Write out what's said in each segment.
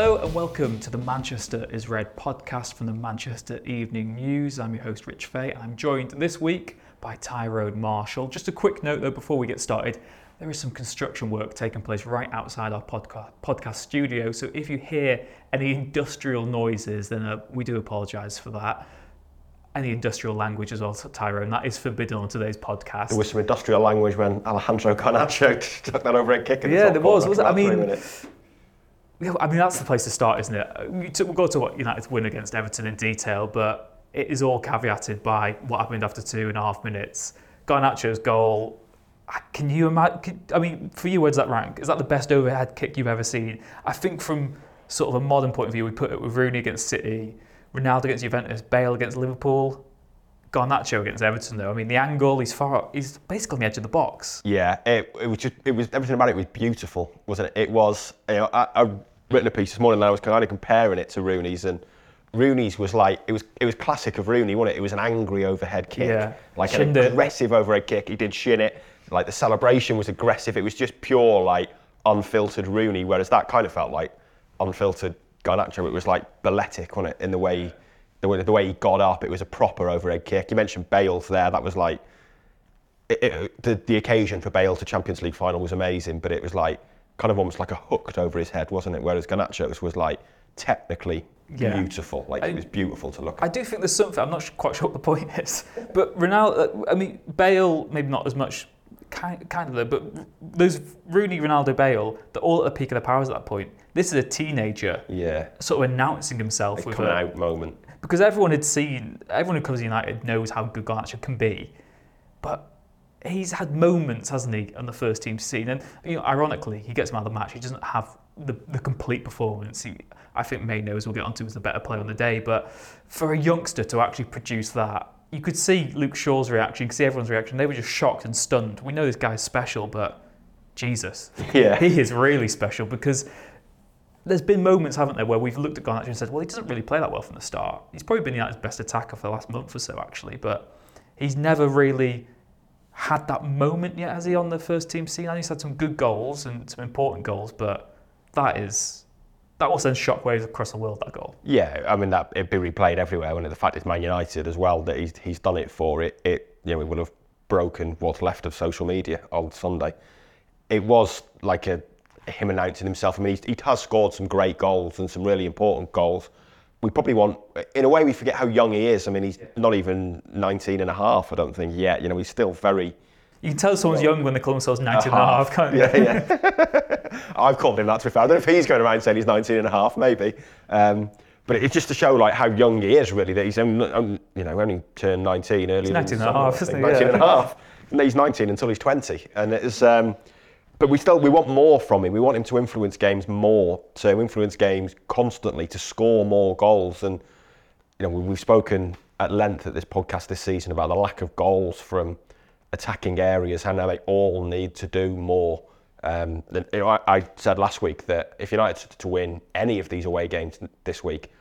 Hello and welcome to the Manchester is Red podcast from the Manchester Evening News. I'm your host Rich Fay. I'm joined this week by Tyrone Marshall. Just a quick note though before we get started, there is some construction work taking place right outside our podcast, podcast studio. So if you hear any industrial noises, then uh, we do apologise for that. Any industrial language as well, Tyrone, that is forbidden on today's podcast. There was some industrial language when Alejandro Garnacho took that over a kick. in the Yeah, there was, was? I mean, minutes. I mean, that's the place to start, isn't it? We'll go to what United's win against Everton in detail, but it is all caveated by what happened after two and a half minutes. Garnacho's goal. Can you imagine? I mean, for you, where does that rank? Is that the best overhead kick you've ever seen? I think from sort of a modern point of view, we put it with Rooney against City, Ronaldo against Juventus, Bale against Liverpool, Garnacho against Everton. Though I mean, the angle, he's far, he's basically on the edge of the box. Yeah, it, it was just it was everything about it was beautiful, wasn't it? It was. You know, I, I've written a piece this morning and I was kind of comparing it to Rooney's and. Rooney's was like it was it was classic of Rooney, wasn't it? It was an angry overhead kick, Yeah. like Shinned an it. aggressive overhead kick. He did shin it, like the celebration was aggressive. It was just pure like unfiltered Rooney, whereas that kind of felt like unfiltered Garnacho. It was like balletic, wasn't it? In the way the way the way he got up, it was a proper overhead kick. You mentioned Bale's there, that was like it, it, the, the occasion for Bale to Champions League final was amazing, but it was like kind of almost like a hooked over his head, wasn't it? Whereas Garnacho's was like technically Yeah. beautiful, like I- it was beautiful to look at. I do think there's something. I'm not quite sure what the point is, but Ronaldo. I mean, Bale maybe not as much. Kind, kind of though, but those Rooney, Ronaldo, Bale, they're all at the peak of their powers at that point. This is a teenager Yeah, sort of announcing himself a with coming a, out moment. because everyone had seen, everyone who comes to United knows how good Garnacho can be, but he's had moments, hasn't he, on the first team scene? And you know, ironically, he gets man of the match. He doesn't have the, the complete performance. He, I think Mainoo's we'll get onto as the better player on the day, but for a youngster to actually produce that, you could see Luke Shaw's reaction, you could see everyone's reaction. They were just shocked and stunned. We know this guy's special, but Jesus, Yeah. he is really special because there's been moments, haven't there, where we've looked at Garnacho and said, well, he doesn't really play that well from the start. He's probably been the United's best attacker for the last month or so, actually, but he's never really had that moment yet, has he, on the first team scene? I know he's had some good goals and some important goals, but that is that will send shockwaves across the world. That goal. Yeah, I mean that it'd be replayed everywhere. When the fact it's Man United as well that he's he's done it for it. It you know it would have broken what's left of social media on Sunday. It was like a him announcing himself. I mean, he's, he has scored some great goals and some really important goals. We probably want, in a way, we forget how young he is. I mean, he's not even 19 and a half, I don't think, yet. You know, he's still very, You can tell someone's young when they call themselves 19 and a half, can't you? yeah, yeah. I've called him that to be fair. I don't know if he's going around saying he's 19 and a half, maybe. Um, but it's just to show like how young he is, really. That he's only, um, you know only turned 19 earlier. 19 than and a half, isn't he? 19 Yeah. and a half. And he's 19 until he's 20, and it's. Um, but we still we want more from him. We want him to influence games more, to influence games constantly, to score more goals. And you know we- we've spoken at length at this podcast this season about the lack of goals from attacking areas and how they all need to do more. Um, you know, I, I said last week that if United to win any of these away games this week,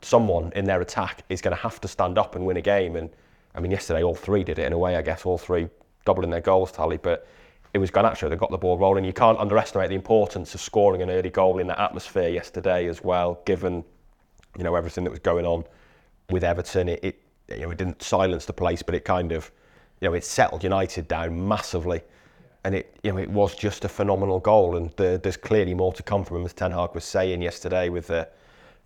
someone in their attack is going to have to stand up and win a game. And I mean, yesterday all three did it in a way. I guess all three doubling their goals tally, but it was Garnacho that got the ball rolling. You can't underestimate the importance of scoring an early goal in that atmosphere yesterday as well, given you know everything that was going on with Everton. It, it you know it didn't silence the place, but it kind of you know it settled United down massively. And it, you know, it was just a phenomenal goal, and the, there's clearly more to come from him, as Ten Hag was saying yesterday with the,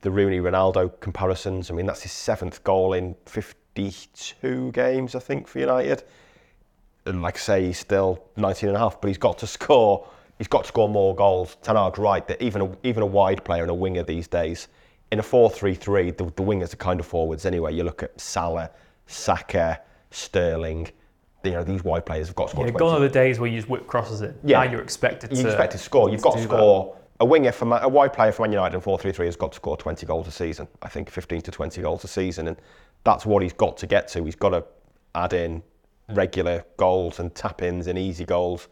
the Rooney Ronaldo comparisons. I mean, that's his seventh goal in 52 games, I think, for United. And like I say, he's still 19 and a half, but he's got to score. He's got to score more goals. Ten Hag's right that even a, even a wide player and a winger these days, in a 4-3-3, the, the wingers are kind of forwards anyway. You look at Salah, Saka, Sterling. You know these wide players have got to score. Yeah, 20. gone are the days where you just whip crosses in. Yeah. Now you're expected You to. expect to score. You've got to do that. score. A winger for Man, a wide player for Man United in 4-3-3 has got to score 20 goals a season. I think 15 to 20 goals a season, and that's what he's got to get to. He's got to add in regular goals and tap-ins and easy goals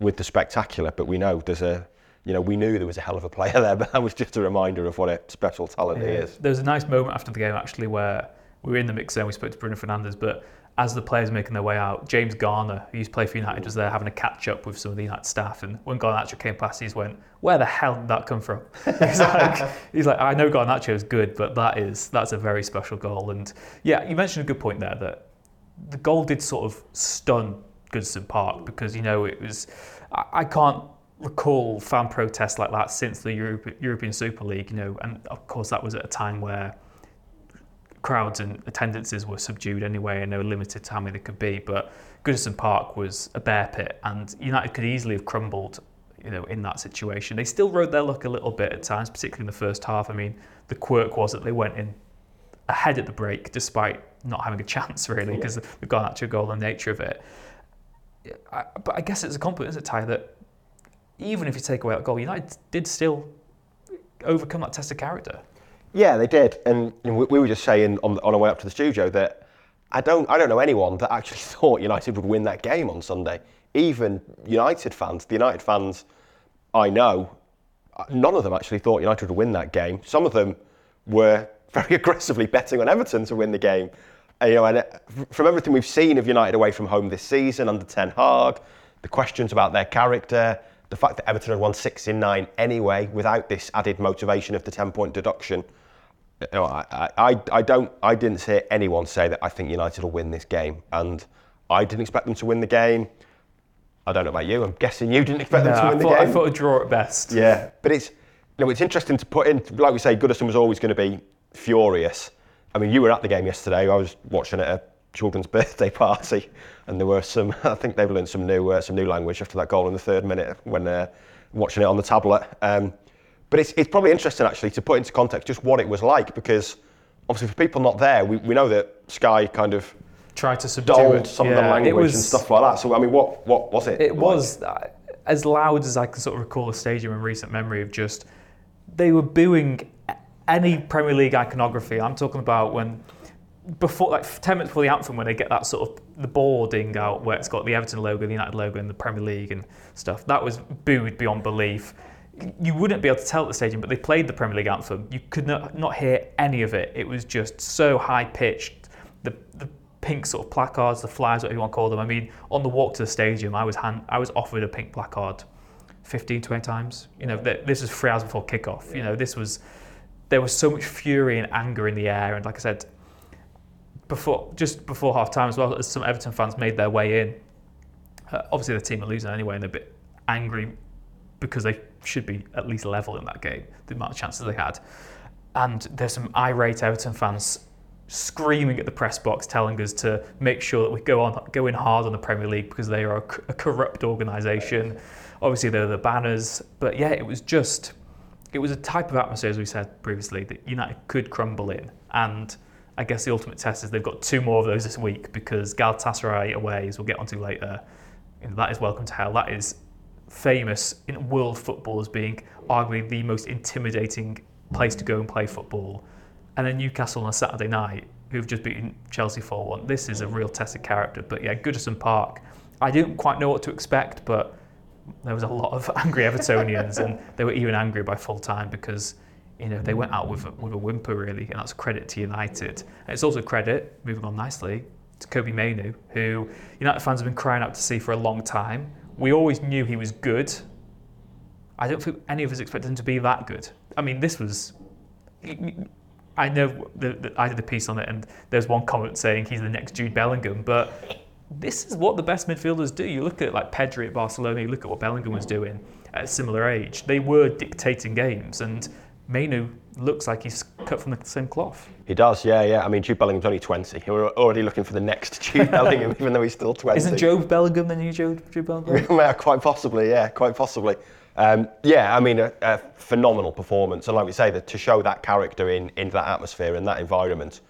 with the spectacular. But we know there's a, you know, we knew there was a hell of a player there, but that was just a reminder of what a special talent he is. There was a nice moment after the game actually where we were in the mix zone. We spoke to Bruno Fernandes, but as the players making their way out, James Garner, who used to play for United, was there having a catch up with some of the United staff. And when Garnacho came past, he just went, "Where the hell did that come from?" he's like, "He's like, I know Garnacho is good, but that is that's a very special goal." And yeah, you mentioned a good point there that the goal did sort of stun Goodison Park because you know it was. I, I can't recall fan protests like that since the Europe, European Super League. You know, and of course that was at a time where crowds and attendances were subdued anyway and they were limited to how many there could be. But Goodison Park was a bear pit and United could easily have crumbled you know, in that situation. They still rode their luck a little bit at times, particularly in the first half. I mean, the quirk was that they went in ahead at the break despite not having a chance really because yeah. they've gone out to a goal and the nature of it. I, but I guess it's a compliment, isn't it, Ty, that even if you take away that goal, United did still overcome that test of character. Yeah, they did, and we, we, were just saying on, on our way up to the studio that I don't, I don't know anyone that actually thought United would win that game on Sunday. Even United fans, the United fans I know, none of them actually thought United would win that game. Some of them were very aggressively betting on Everton to win the game. And, you know, and uh, from everything we've seen of United away from home this season under Ten Hag, the questions about their character, the fact that Everton had won six in nine anyway without this added motivation of the 10 point deduction you know, I, I, I don't, I didn't hear anyone say that I think United will win this game, and I didn't expect them to win the game. I don't know about you. I'm guessing you didn't expect no, them to win thought, the game. I thought a draw at best. Yeah, but it's, you know, it's interesting to put in. Like we say, Goodison was always going to be furious. I mean, you were at the game yesterday. I was watching it at a children's birthday party, and there were some. I think they've learned some new, uh, some new language after that goal in the third minute when uh, watching it on the tablet. Um, but it's, it's probably interesting actually to put into context just what it was like because obviously for people not there, we, we know that Sky kind of tried to subdue it. some yeah, of the language was, and stuff like that. So I mean, what what was it? It like? was uh, as loud as I can sort of recall the stadium in recent memory of just they were booing any Premier League iconography. I'm talking about when before like 10 minutes before the anthem when they get that sort of the boarding out where it's got the Everton logo, the United logo and the Premier League and stuff. That was booed beyond belief you wouldn't be able to tell at the stadium, but they played the Premier League anthem. You could not, not hear any of it. It was just so high pitched. The, the pink sort of placards, the flyers, whatever you want to call them. I mean, on the walk to the stadium, I was hand, I was offered a pink placard 15, 20 times. You know, this was three hours before kickoff. You know, this was there was so much fury and anger in the air, and like I said, before just before half time as well, as some Everton fans made their way in. Uh, obviously, the team are losing anyway, and they're a bit angry because they should be at least level in that game, the amount of chances they had. And there's some irate Everton fans screaming at the press box, telling us to make sure that we go on go in hard on the Premier League because they are a, a corrupt organisation. Obviously, there are the banners, but yeah, it was just it was a type of atmosphere, as we said previously, that United could crumble in. And I guess the ultimate test is they've got two more of those this week because Galatasaray away, as we'll get onto later, you know, that is welcome to hell. That is famous in world football as being arguably the most intimidating place to go and play football. And then Newcastle on a Saturday night, who've just beaten Chelsea 4 1. This is a real test of character. But yeah, Goodison Park, I didn't quite know what to expect, but there was a lot of angry Evertonians, and they were even angrier by full time because you know they went out with a, with a whimper really, and that's credit to United. And it's also credit, moving on nicely, to Kobbie Mainoo, who United fans have been crying out to see for a long time. We always knew he was good. I don't think any of us expected him to be that good. I mean, this was. I know that I did a piece on it, and there's one comment saying he's the next Jude Bellingham, but this is what the best midfielders do. You look at like Pedri at Barcelona, you look at what Bellingham was doing at a similar age. They were dictating games, and Mainoo looks like he's cut from the same cloth. He does, yeah, yeah. I mean, Jude Bellingham's only 20. We're already looking for the next Jude Bellingham, even though he's still 20. Isn't Jobe Bellingham the new Jude, Jude Bellingham? yeah, quite possibly, yeah, quite possibly. Um, yeah, I mean, a, a, phenomenal performance. And like we say, that to show that character in, in that atmosphere and that environment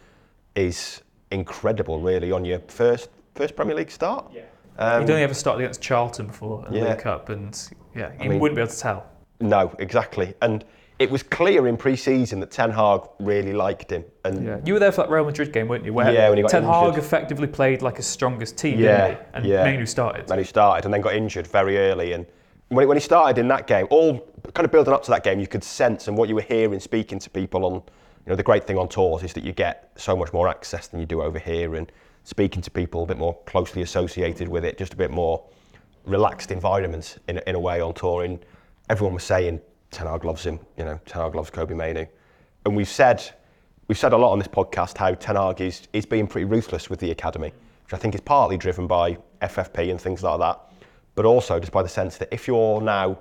is incredible, really, on your first first Premier League start. Yeah. Um, He'd only ever started against Charlton before in the yeah. League Cup, and yeah, you wouldn't be able to tell. No, exactly. And it was clear in pre-season that Ten Hag really liked him. And yeah. you were there for that Real Madrid game, weren't you? Where yeah, when he got Ten Hag effectively played like his strongest team, yeah, didn't he? And yeah. Mainoo started. Mainoo started and then got injured very early. And when, when he started in that game, all kind of building up to that game, you could sense and what you were hearing, speaking to people on, you know, the great thing on tours is that you get so much more access than you do over here, and speaking to people a bit more closely associated with it, just a bit more relaxed environment in, in a way on tour. And everyone was saying Ten Hag loves him, you know, Ten Hag loves Kobbie Mainoo. And we've said we've said a lot on this podcast how Ten Hag is, is being pretty ruthless with the academy, which I think is partly driven by FFP and things like that, but also just by the sense that if you're now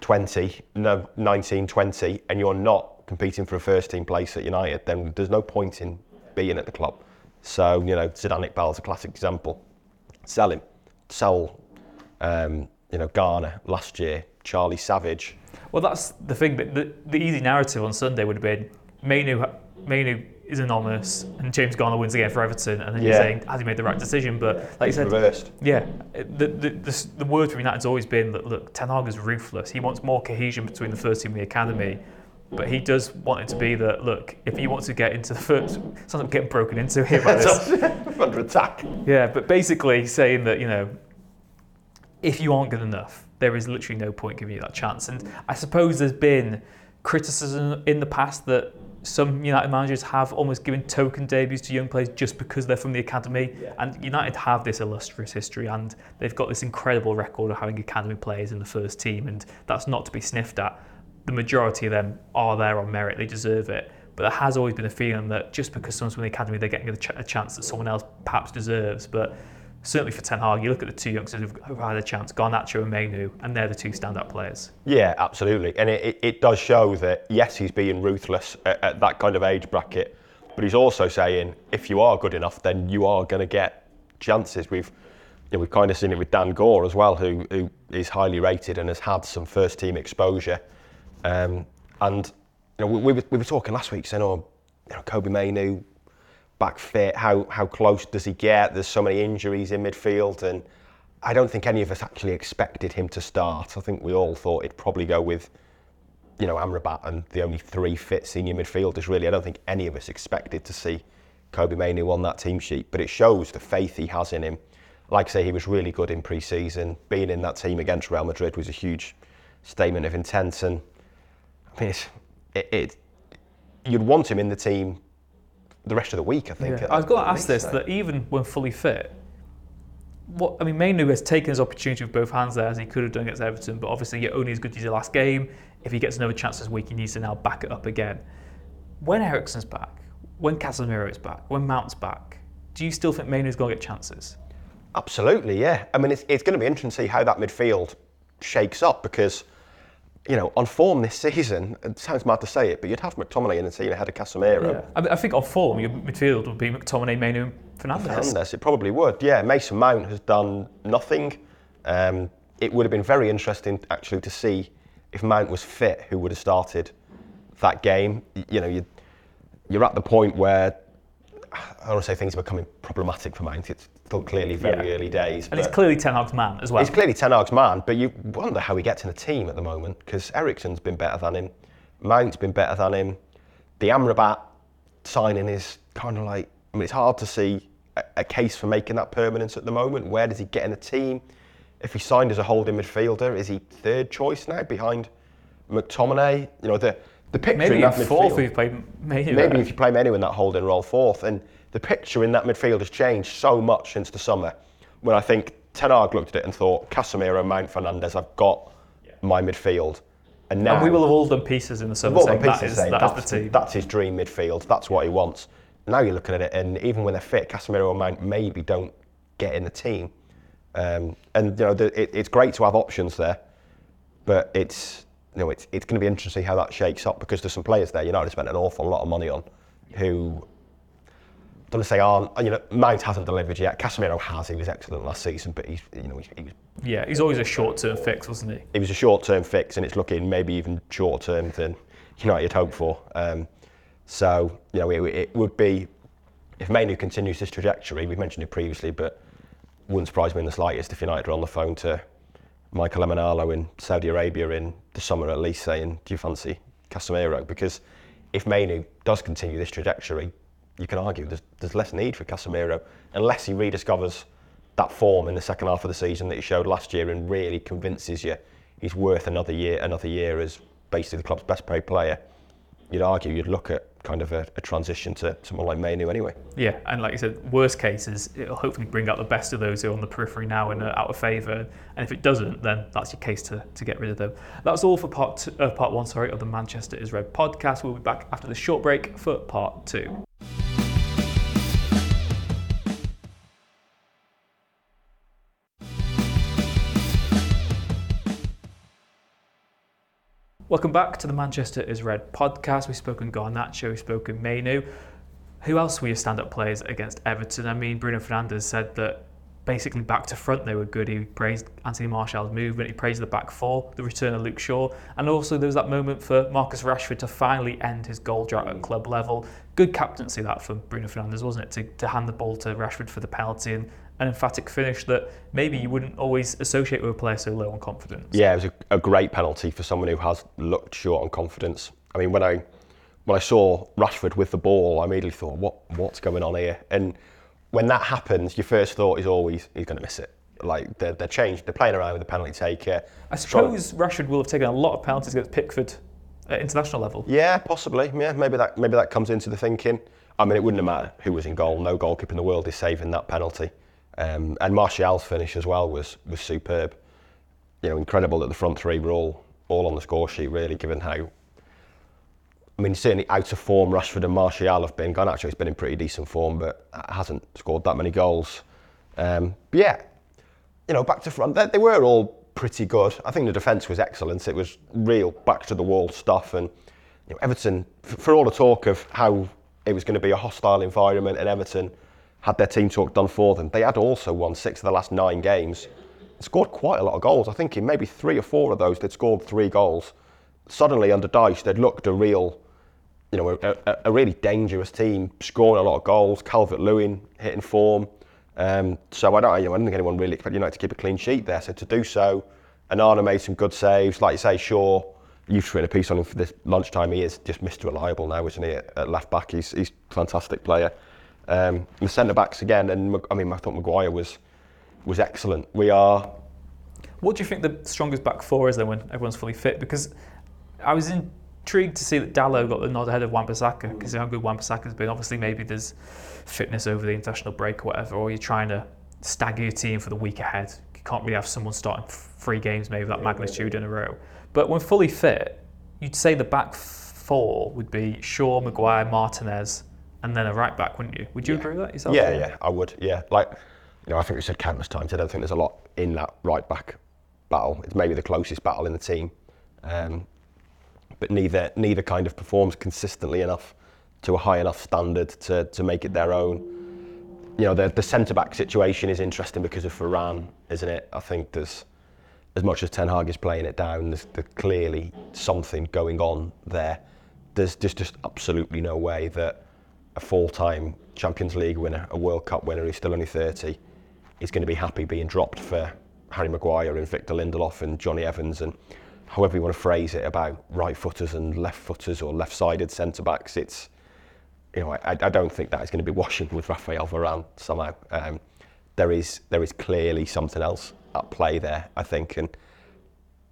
20, no, 19, 20, and you're not competing for a first team place at United, then there's no point in being at the club. So, you know, Zidane Iqbal's a classic example. Sell him. Sell, um, you know, Garner last year, Charlie Savage. Well, that's the thing. but The, the easy narrative on Sunday would have been Mainoo, Mainoo is anonymous and James Garner wins again for Everton, and then you're saying, has he made the right decision? But like you said, Reversed. Yeah, the, the, the, the word for United's always been that look, Ten Hag is ruthless. He wants more cohesion between the first team and the academy, but he does want it to be that look, if he wants to get into the first, sounds like I'm getting broken into here by this. Under attack. yeah, but basically saying that you know, if you aren't good enough, there is literally no point giving you that chance. And I suppose there's been criticism in the past that some United managers have almost given token debuts to young players just because they're from the academy. And United have this illustrious history and they've got this incredible record of having academy players in the first team, and that's not to be sniffed at. The majority of them are there on merit, they deserve it. But there has always been a feeling that just because someone's from the academy, they're getting a, ch- a chance that someone else perhaps deserves. But certainly for Ten Hag, you look at the two youngsters who've, who've had a chance, Garnacho and Mainoo, and they're the two standout players. Yeah, absolutely. And it, it, it does show that, yes, he's being ruthless at, at that kind of age bracket, but he's also saying if you are good enough, then you are going to get chances. We've you know, we've kind of seen it with Dan Gore as well, who, who is highly rated and has had some first team exposure. Um, and you know, we, we, were, we were talking last week saying, oh, you know, Kobbie Mainoo back fit, how, how close does he get? There's so many injuries in midfield and I don't think any of us actually expected him to start. I think we all thought it'd probably go with, you know, Amrabat and the only three fit senior midfielders. Really, I don't think any of us expected to see Kobbie Mainoo on that team sheet. But it shows the faith he has in him. Like I say, he was really good in pre-season. Being in that team against Real Madrid was a huge statement of intent. And I it, it you'd want him in the team the rest of the week. I think. I've got to ask this that even when fully fit, what I mean, Mainoo has taken his opportunity with both hands there as he could have done against Everton, but obviously you're only as good as your last game. If he gets another chance this week, he needs to now back it up again. When Eriksen's back, when Casemiro is back, when Mount's back, do you still think Mainoo's going to get chances? Absolutely, yeah. I mean, it's, it's going to be interesting to see how that midfield shakes up because, you know, on form this season, it sounds mad to say it, but you'd have McTominay in the team ahead of Casemiro. I, mean, I think on form, your midfield would be McTominay, Mainoo, and Fernandes. Fernandes, it probably would. Yeah, Mason Mount has done nothing. Um, it would have been very interesting actually to see if Mount was fit, who would have started that game. Y- You know, you, you're at the point where I don't want to say things are becoming problematic for Mount. It's clearly very Yeah. early days. And it's clearly Ten Hag's man as well. He's clearly Ten Hag's man, but you wonder how he gets in a team at the moment because Eriksen's been better than him, Mount's been better than him. The Amrabat signing is kind of like, I mean, it's hard to see a, a case for making that permanence at the moment. Where does he get in the team? If he signed as a holding midfielder, is he third choice now behind McTominay? You know, the, the picture Maybe in that fourth midfield- if you played Mainoo. Maybe if you play Mainoo in that holding role fourth. And the picture in that midfield has changed so much since the summer when I think Ten Hag looked at it and thought, Casemiro, Mount, Fernandes, I've got my midfield. And now and we will have all done pieces in the summer Well, saying that pieces is, that is the team. that's his dream midfield. That's what he wants. Now you're looking at it, and even when they're fit, Casemiro and Mount maybe don't get in the team. Um, and you know, the, it, it's great to have options there, but it's you know, it's, it's going to be interesting to see how that shakes up because there's some players there. United spent an awful lot of money on, who don't want to say aren't. You know, Mount hasn't delivered yet. Casemiro has. He was excellent last season, but he's you know he, he was yeah, he's always a short-term fix, wasn't he? it was a short-term fix, and it's looking maybe even shorter-term than United hoped for. Um, so you know, it, it would be if Mainoo continues this trajectory. We've mentioned it previously, but wouldn't surprise me in the slightest if United are on the phone to Michael Emenalo in Saudi Arabia in the summer at least, saying, "Do you fancy Casemiro?" Because if Mainoo does continue this trajectory, you can argue there's, there's less need for Casemiro unless he rediscovers that form in the second half of the season that he showed last year and really convinces you he's worth another year, another year as basically the club's best paid player. you'd argue you'd look at kind of a, a transition to someone like Mainoo anyway. Yeah, and like you said, worst cases, it'll hopefully bring out the best of those who are on the periphery now and are out of favour. And if it doesn't, then that's your case to, to get rid of them. That's all for part two, uh, part one, sorry, of the Manchester is Red podcast. We'll be back after the short break for part two. Welcome back to the Manchester is Red podcast. We've spoken Garnacho, we've spoken Mainoo. Who else were your stand up players against Everton? I mean, Bruno Fernandes said that basically back to front they were good. He praised Anthony Martial's movement, he praised the back four, the return of Luke Shaw, and also there was that moment for Marcus Rashford to finally end his goal drought at club level. Good captaincy that for Bruno Fernandes, wasn't it? To, to hand the ball to Rashford for the penalty and an emphatic finish that maybe you wouldn't always associate with a player so low on confidence. Yeah, it was a, a great penalty for someone who has looked short on confidence. I mean, when I when I saw Rashford with the ball, I immediately thought, what what's going on here? And when that happens, your first thought is always he's going to miss it. Like they're, they're changed, they're playing around with the penalty taker. I suppose Rashford will have taken a lot of penalties against Pickford at international level. Yeah, possibly. Yeah, maybe that maybe that comes into the thinking. I mean, it wouldn't have mattered who was in goal. No goalkeeper in the world is saving that penalty. Um, and Martial's finish as well was was superb. You know, incredible that the front three were all all on the score sheet. Really, given how. I mean, certainly out of form, Rashford and Martial have been. Garnacho has been in pretty decent form, but hasn't scored that many goals. Um, but yeah, you know, back to front, they, they were all pretty good. I think the defence was excellent. It was real back to the wall stuff, and you know, Everton, for all the talk of how it was going to be a hostile environment, and Everton had their team talk done for them. They had also won six of the last nine games. Scored quite a lot of goals. I think in maybe three or four of those, they'd scored three goals. Suddenly, under Dyche, they'd looked a real, you know, a, a, a really dangerous team, scoring a lot of goals. Calvert Lewin hitting form. Um, so I don't, you know, I don't think anyone really expected United to keep a clean sheet there. So to do so, Onana made some good saves. Like you say, Shaw, you've written a piece on him for this lunchtime. He is just Mr. Reliable now, isn't he? At, at left back, he's he's fantastic player. Um, the centre backs again, and I mean, I thought Maguire was was excellent. We are. What do you think the strongest back four is then when everyone's fully fit? Because I was intrigued to see that Dalot got the nod ahead of Wan-Bissaka because how good Wan-Bissaka's been. Obviously, maybe there's fitness over the international break or whatever, or you're trying to stagger your team for the week ahead. You can't really have someone starting three games maybe that magnitude in a row. But when fully fit, you'd say the back four would be Shaw, Maguire, Martinez, and then a right back, wouldn't you? Would you Yeah. agree with that yourself? Yeah, yeah, I would. Yeah, like you know, I think we said countless times. I don't think there's a lot in that right back battle. It's maybe the closest battle in the team, um, but neither neither kind of performs consistently enough to a high enough standard to to make it their own. You know, the the centre back situation is interesting because of Varane, isn't it? I think there's as much as Ten Hag is playing it down, there's, there's clearly something going on there. There's just just absolutely no way that a full-time Champions League winner, a World Cup winner who's still only 30, is going to be happy being dropped for Harry Maguire and Victor Lindelof and Jonny Evans and however you want to phrase it about right footers and left footers or left-sided centre backs. It's you know I, I don't think that is going to be washing with Rafael Varane somehow. Um, there is there is clearly something else at play there, I think, and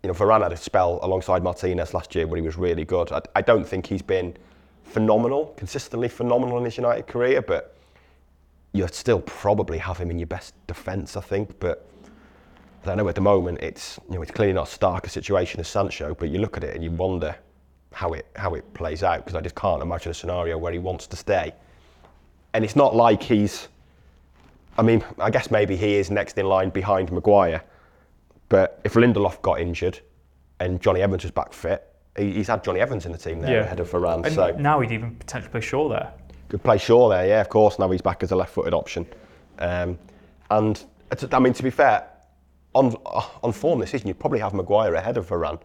you know Varane had a spell alongside Martinez last year where he was really good. I, I don't think he's been phenomenal, consistently phenomenal in his United career, but you'd still probably have him in your best defence, I think. But I don't know at the moment. It's you know it's clearly not as stark a situation as Sancho, but you look at it and you wonder how it how it plays out because I just can't imagine a scenario where he wants to stay. And it's not like he's. I mean, I guess maybe he is next in line behind Maguire, but if Lindelof got injured and Jonny Evans was back fit, he's had Jonny Evans in the team there Yeah. ahead of Varane. And so now he'd even potentially play Shaw there. could play Shaw there, yeah, of course. Now he's back as a left-footed option, um, and I mean to be fair, on on form this season, you'd probably have Maguire ahead of Varane.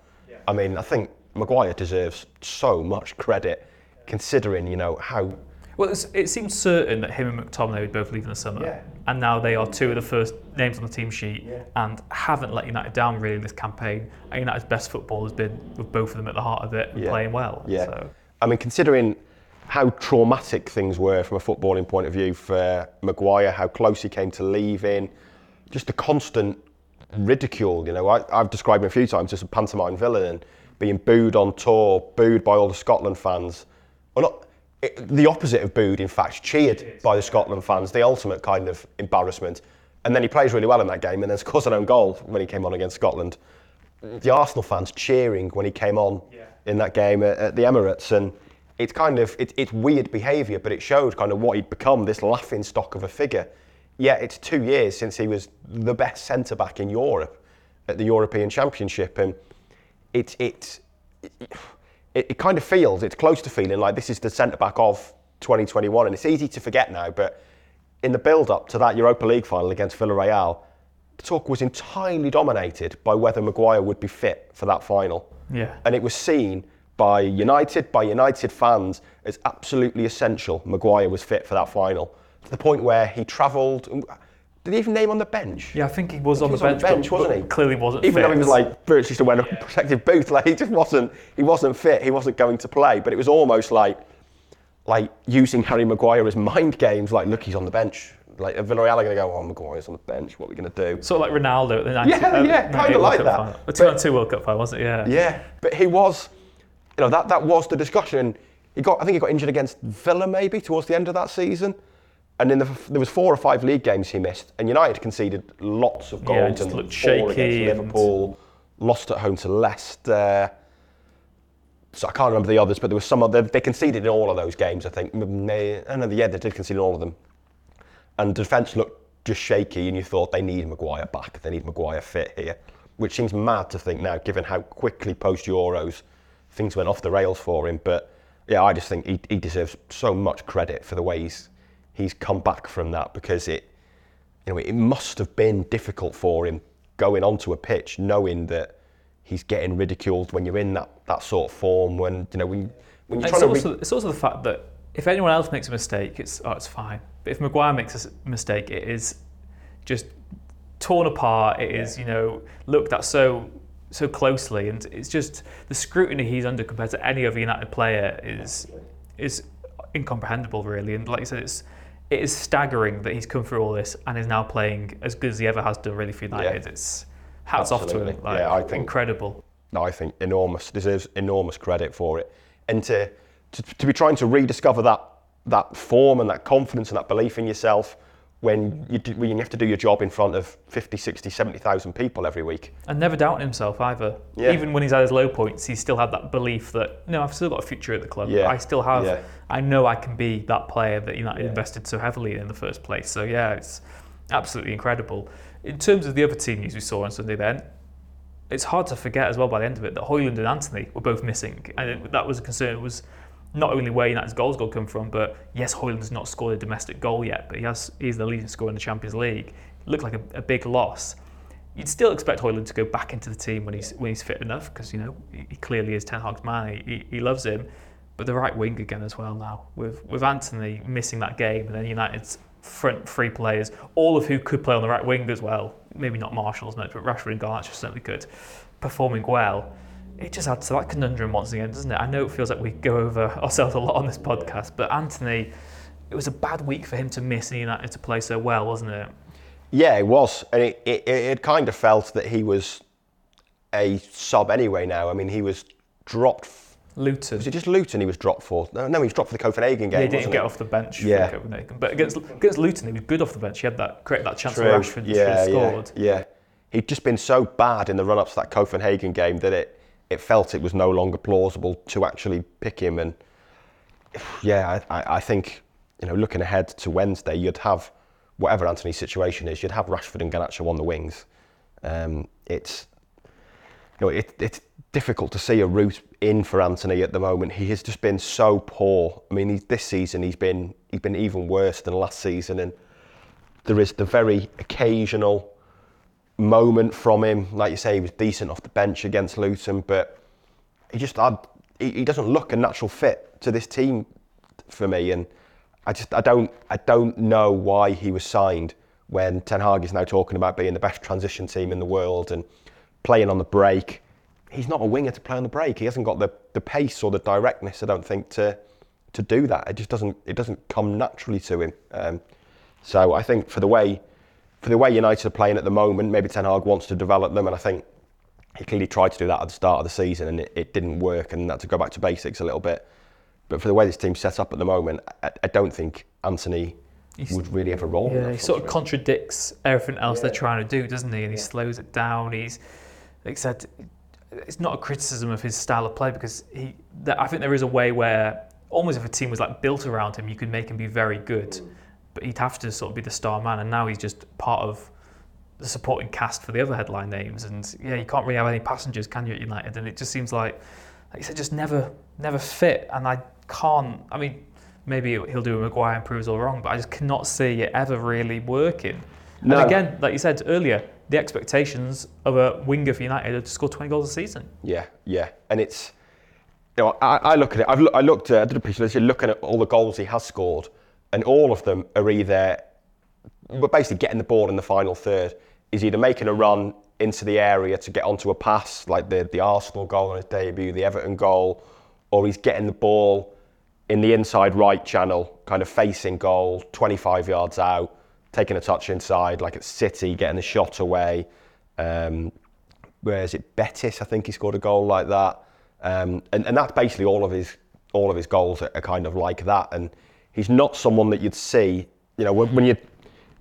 I mean, I think Maguire deserves so much credit, considering you know how Well, it's, it seemed certain that him and McTominay would both leave in the summer, Yeah. and now they are two of the first names on the team sheet, and haven't let United down really this campaign. And United's best football has been with both of them at the heart of it and Yeah. playing well. Yeah. So. I mean, considering how traumatic things were from a footballing point of view for Maguire, how close he came to leaving, just the constant ridicule. You know, I, I've described him a few times as a pantomime villain and being booed on tour, booed by all the Scotland fans. well, not it, the opposite of booed, in fact, cheered by the Scotland fans, the ultimate kind of embarrassment. And then he plays really well in that game and then scores an own goal when he came on against Scotland. The Arsenal fans cheering when he came on Yeah. in that game at, at the Emirates. And it's kind of, it, it's weird behaviour, but it showed kind of what he'd become, this laughing stock of a figure. Yet it's two years since he was the best centre back in Europe at the European Championship. And it, it, it, it kind of feels, it's close to feeling like this is the centre back of 2021. And it's easy to forget now, but in the build up to that Europa League final against Villarreal, the talk was entirely dominated by whether Maguire would be fit for that final. Yeah. And it was seen by United, by United fans, as absolutely essential Maguire was fit for that final. To the point where he travelled. Did he even name on the bench? Yeah, I think he was on He the was on bench, the bench, but, wasn't but he? clearly wasn't Even fit. though he was like virtually still wearing a protective boot, like he just wasn't. He wasn't fit. He wasn't going to play. But it was almost like, like using Harry Maguire as mind games. Like, look, he's on the bench. Like Villarreal are going to go, oh, Maguire's on the bench. What are we going to do? Sort of like Ronaldo at the 90, Yeah, uh, yeah, 98 kinda like that. Final. The But- 2002 World Cup final, wasn't it? Yeah. Yeah, but he was, you know, that, that was the discussion. He got, I think he got injured against Villa maybe towards the end of that season. And in the, there was four or five league games he missed, and United conceded lots of Yeah, goals just and looked four against shaky and- Liverpool, lost at home to Leicester. So I can't remember the others, but there was some other. They conceded in all of those games, I think. May- I know, yeah, they did concede in all of them. And defence looked just shaky, and you thought they need Maguire back. They need Maguire fit here, which seems mad to think now, given how quickly post Euros things went off the rails for him. But yeah, I just think he, he deserves so much credit for the way he's he's come back from that because it, you know, it must have been difficult for him going onto a pitch knowing that he's getting ridiculed when you're in that, that sort of form. When you know when when you're It's trying to. also, it's also the fact that if anyone else makes a mistake, it's oh, it's fine. But if Maguire makes a mistake, it is just torn apart. It is you know looked at so so closely, and it's just the scrutiny he's under compared to any other United player is is incomprehensible, really. And like you said, it's it is staggering that he's come through all this and is now playing as good as he ever has done, really, for United. It's hats off to Absolutely. him. Like, Yeah, I think- incredible. No, I think enormous deserves enormous credit for it, and to, to to be trying to rediscover that that form and that confidence and that belief in yourself when you do, when you have to do your job in front of 50, 60, 70,000 people every week. And never doubting himself either. Yeah. Even when he's at his low points, he still had that belief that no, I've still got a future at the club. Yeah. I still have. Yeah. I know I can be that player that United invested so heavily in in the first place. So yeah, it's absolutely incredible. In terms of the other team news we saw on Sunday, then it's hard to forget as well by the end of it that Højlund and Antony were both missing, and it, that was a concern. It was not only where United's goals got come from, but yes, Højlund has not scored a domestic goal yet, but he has. He's the leading scorer in the Champions League. It looked like a, a big loss. You'd still expect Højlund to go back into the team when he's when he's fit enough, because you know he, clearly is Ten Hag's man. He, he loves him, but the right wing again as well now with with Antony missing that game, and then United's front three players, all of who could play on the right wing as well. Maybe not Martial's much, but Rashford and Garnacho certainly could, performing well. It just adds to that conundrum once again, doesn't it? I know it feels like we go over ourselves a lot on this podcast, but Antony, it was a bad week for him to miss and United to play so well, wasn't it? Yeah, it was, and it, it, it kind of felt that he was a sub anyway. Now, I mean, he was dropped. Luton. Was it just Luton he was dropped for? No, no he was dropped for the Copenhagen game. Yeah, he didn't get it? off the bench Yeah. for Copenhagen. But against, against Luton, he was good off the bench. He had that created that chance True. where Rashford should have scored. Yeah, yeah. He'd just been so bad in the run up to that Copenhagen game that it, it felt it was no longer plausible to actually pick him. And yeah, I, I- think, you know, looking ahead to Wednesday, you'd have, whatever Antony's situation is, you'd have Rashford and Garnacho on the wings. Um, it's, you know, it, it's difficult to see a route in for Antony at the moment. He has just been so poor. I mean, this season he's been he's been even worse than last season, and there is the very occasional moment from him. Like you say, he was decent off the bench against Luton, but he just had, he, he doesn't look a natural fit to this team for me. And I just I don't I don't know why he was signed when Ten Hag is now talking about being the best transition team in the world and playing on the break. He's not a winger to play on the break. He hasn't got the, the pace or the directness, I don't think, to to do that. It just doesn't it doesn't come naturally to him. Um, so I think for the way for the way United are playing at the moment, maybe Ten Hag wants to develop them, and I think he clearly tried to do that at the start of the season, and it, it didn't work, and had to go back to basics a little bit. But for the way this team's set up at the moment, I, I don't think Antony would really have a role. in Yeah, that he sort of three. contradicts everything else they're trying to do, doesn't he? And he slows it down. He's, like I said, it's not a criticism of his style of play because he. That, I think there is a way where almost if a team was like built around him, you could make him be very good, mm. But he'd have to sort of be the star man. And now he's just part of the supporting cast for the other headline names. And yeah, you can't really have any passengers, can you, at United? And it just seems like, like you said, just never, never fit. And I can't. I mean, maybe he'll do a Maguire and prove us all wrong, but I just cannot see it ever really working. No. And again, like you said earlier, the expectations of a winger for United are to score 20 goals a season. Yeah, yeah, and it's you know I, I look at it. I've look, I looked at I did a piece this, looking at all the goals he has scored, and all of them are either but basically getting the ball in the final third. Is either making a run into the area to get onto a pass, like the the Arsenal goal on his debut, the Everton goal, or he's getting the ball in the inside right channel, kind of facing goal, 25 yards out, taking a touch inside, like at City, getting the shot away. Um, where is it? Betis, I think he scored a goal like that, um, and and that's basically all of his all of his goals are, are kind of like that. And he's not someone that you'd see, you know, when, when you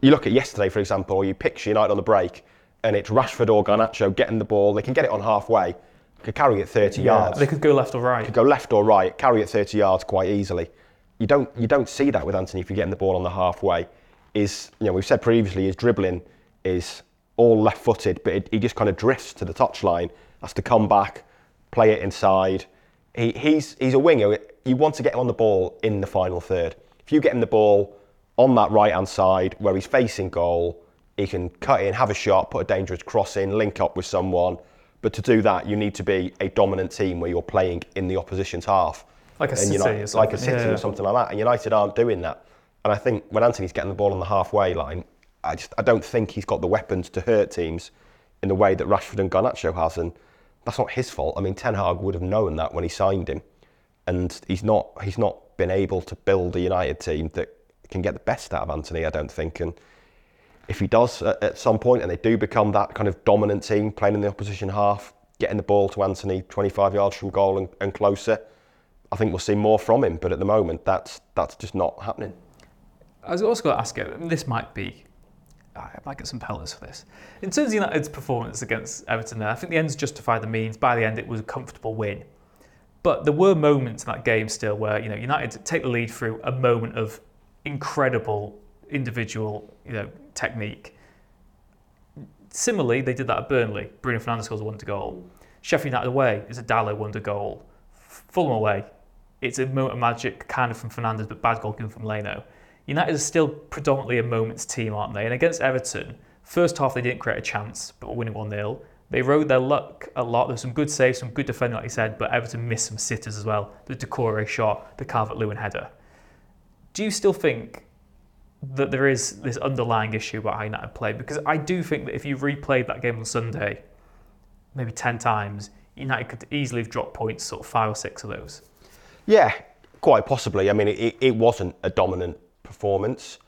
you look at yesterday, for example, or you picture United on the break, and it's Rashford or Garnacho getting the ball. They can get it on halfway, could carry it 30 yards They could go left or right. Could go left or right, carry it 30 yards quite easily. You don't you don't see that with Antony if you're getting the ball on the halfway. Is you know we've said previously his dribbling is all left-footed, but it, he just kind of drifts to the touchline, has to come back, play it inside. He, he's he's a winger. You want to get him on the ball in the final third. If you get him the ball on that right hand side where he's facing goal, he can cut in, have a shot, put a dangerous cross in, link up with someone. But to do that, you need to be a dominant team where you're playing in the opposition's half. Like a City United- or like a City yeah. or something like that. And United aren't doing that. And I think when Antony's getting the ball on the halfway line, I just I don't think he's got the weapons to hurt teams in the way that Rashford and Garnacho has. And that's not his fault. I mean, Ten Hag would have known that when he signed him, and he's not he's not been able to build a United team that can get the best out of Antony. I don't think. And if he does at, some point, and they do become that kind of dominant team playing in the opposition half, getting the ball to Antony 25 yards from goal and, and closer, I think we'll see more from him. But at the moment, that's that's just not happening. I was also going to ask you, this might be, I might get some pellets for this. In terms of United's performance against Everton there, I think the ends justify the means. By the end, it was a comfortable win. But there were moments in that game still where, you know, United take the lead through a moment of incredible individual, you know, technique. Similarly, they did that at Burnley. Bruno Fernandes scores a wonder goal. Sheffield United away is a Dalot wonder goal. Fulham away, it's a moment of magic kind of from Fernandes, but bad goalkeeping from Leno. United is still predominantly a moments team, aren't they? And against Everton, first half they didn't create a chance, but were winning 1 0. They rode their luck a lot. There's some good saves, some good defending, like you said, but Everton missed some sitters as well. The Doucouré shot, the Calvert Lewin header. Do you still think that there is this underlying issue about how United play? Because I do think that if you replayed that game on Sunday, maybe 10 times, United could easily have dropped points, sort of five or six of those. Yeah, quite possibly. I mean, it, it wasn't a dominant performance.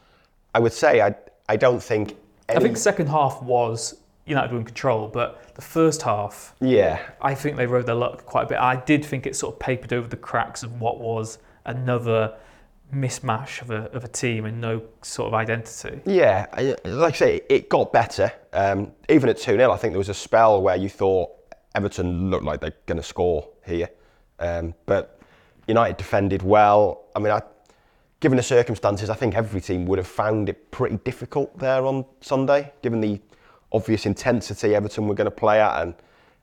I would say I I don't think. Any, I think second half was United were in control, but the first half, Yeah, I think they rode their luck quite a bit. I did think it sort of papered over the cracks of what was another mismatch of a, of a team and no sort of identity. Yeah, like I say, it got better. Um, even at 2 0, I think there was a spell where you thought Everton looked like they're going to score here. Um, but United defended well. I mean, I, given the circumstances, I think every team would have found it pretty difficult there on Sunday, given the obvious intensity Everton were going to play at and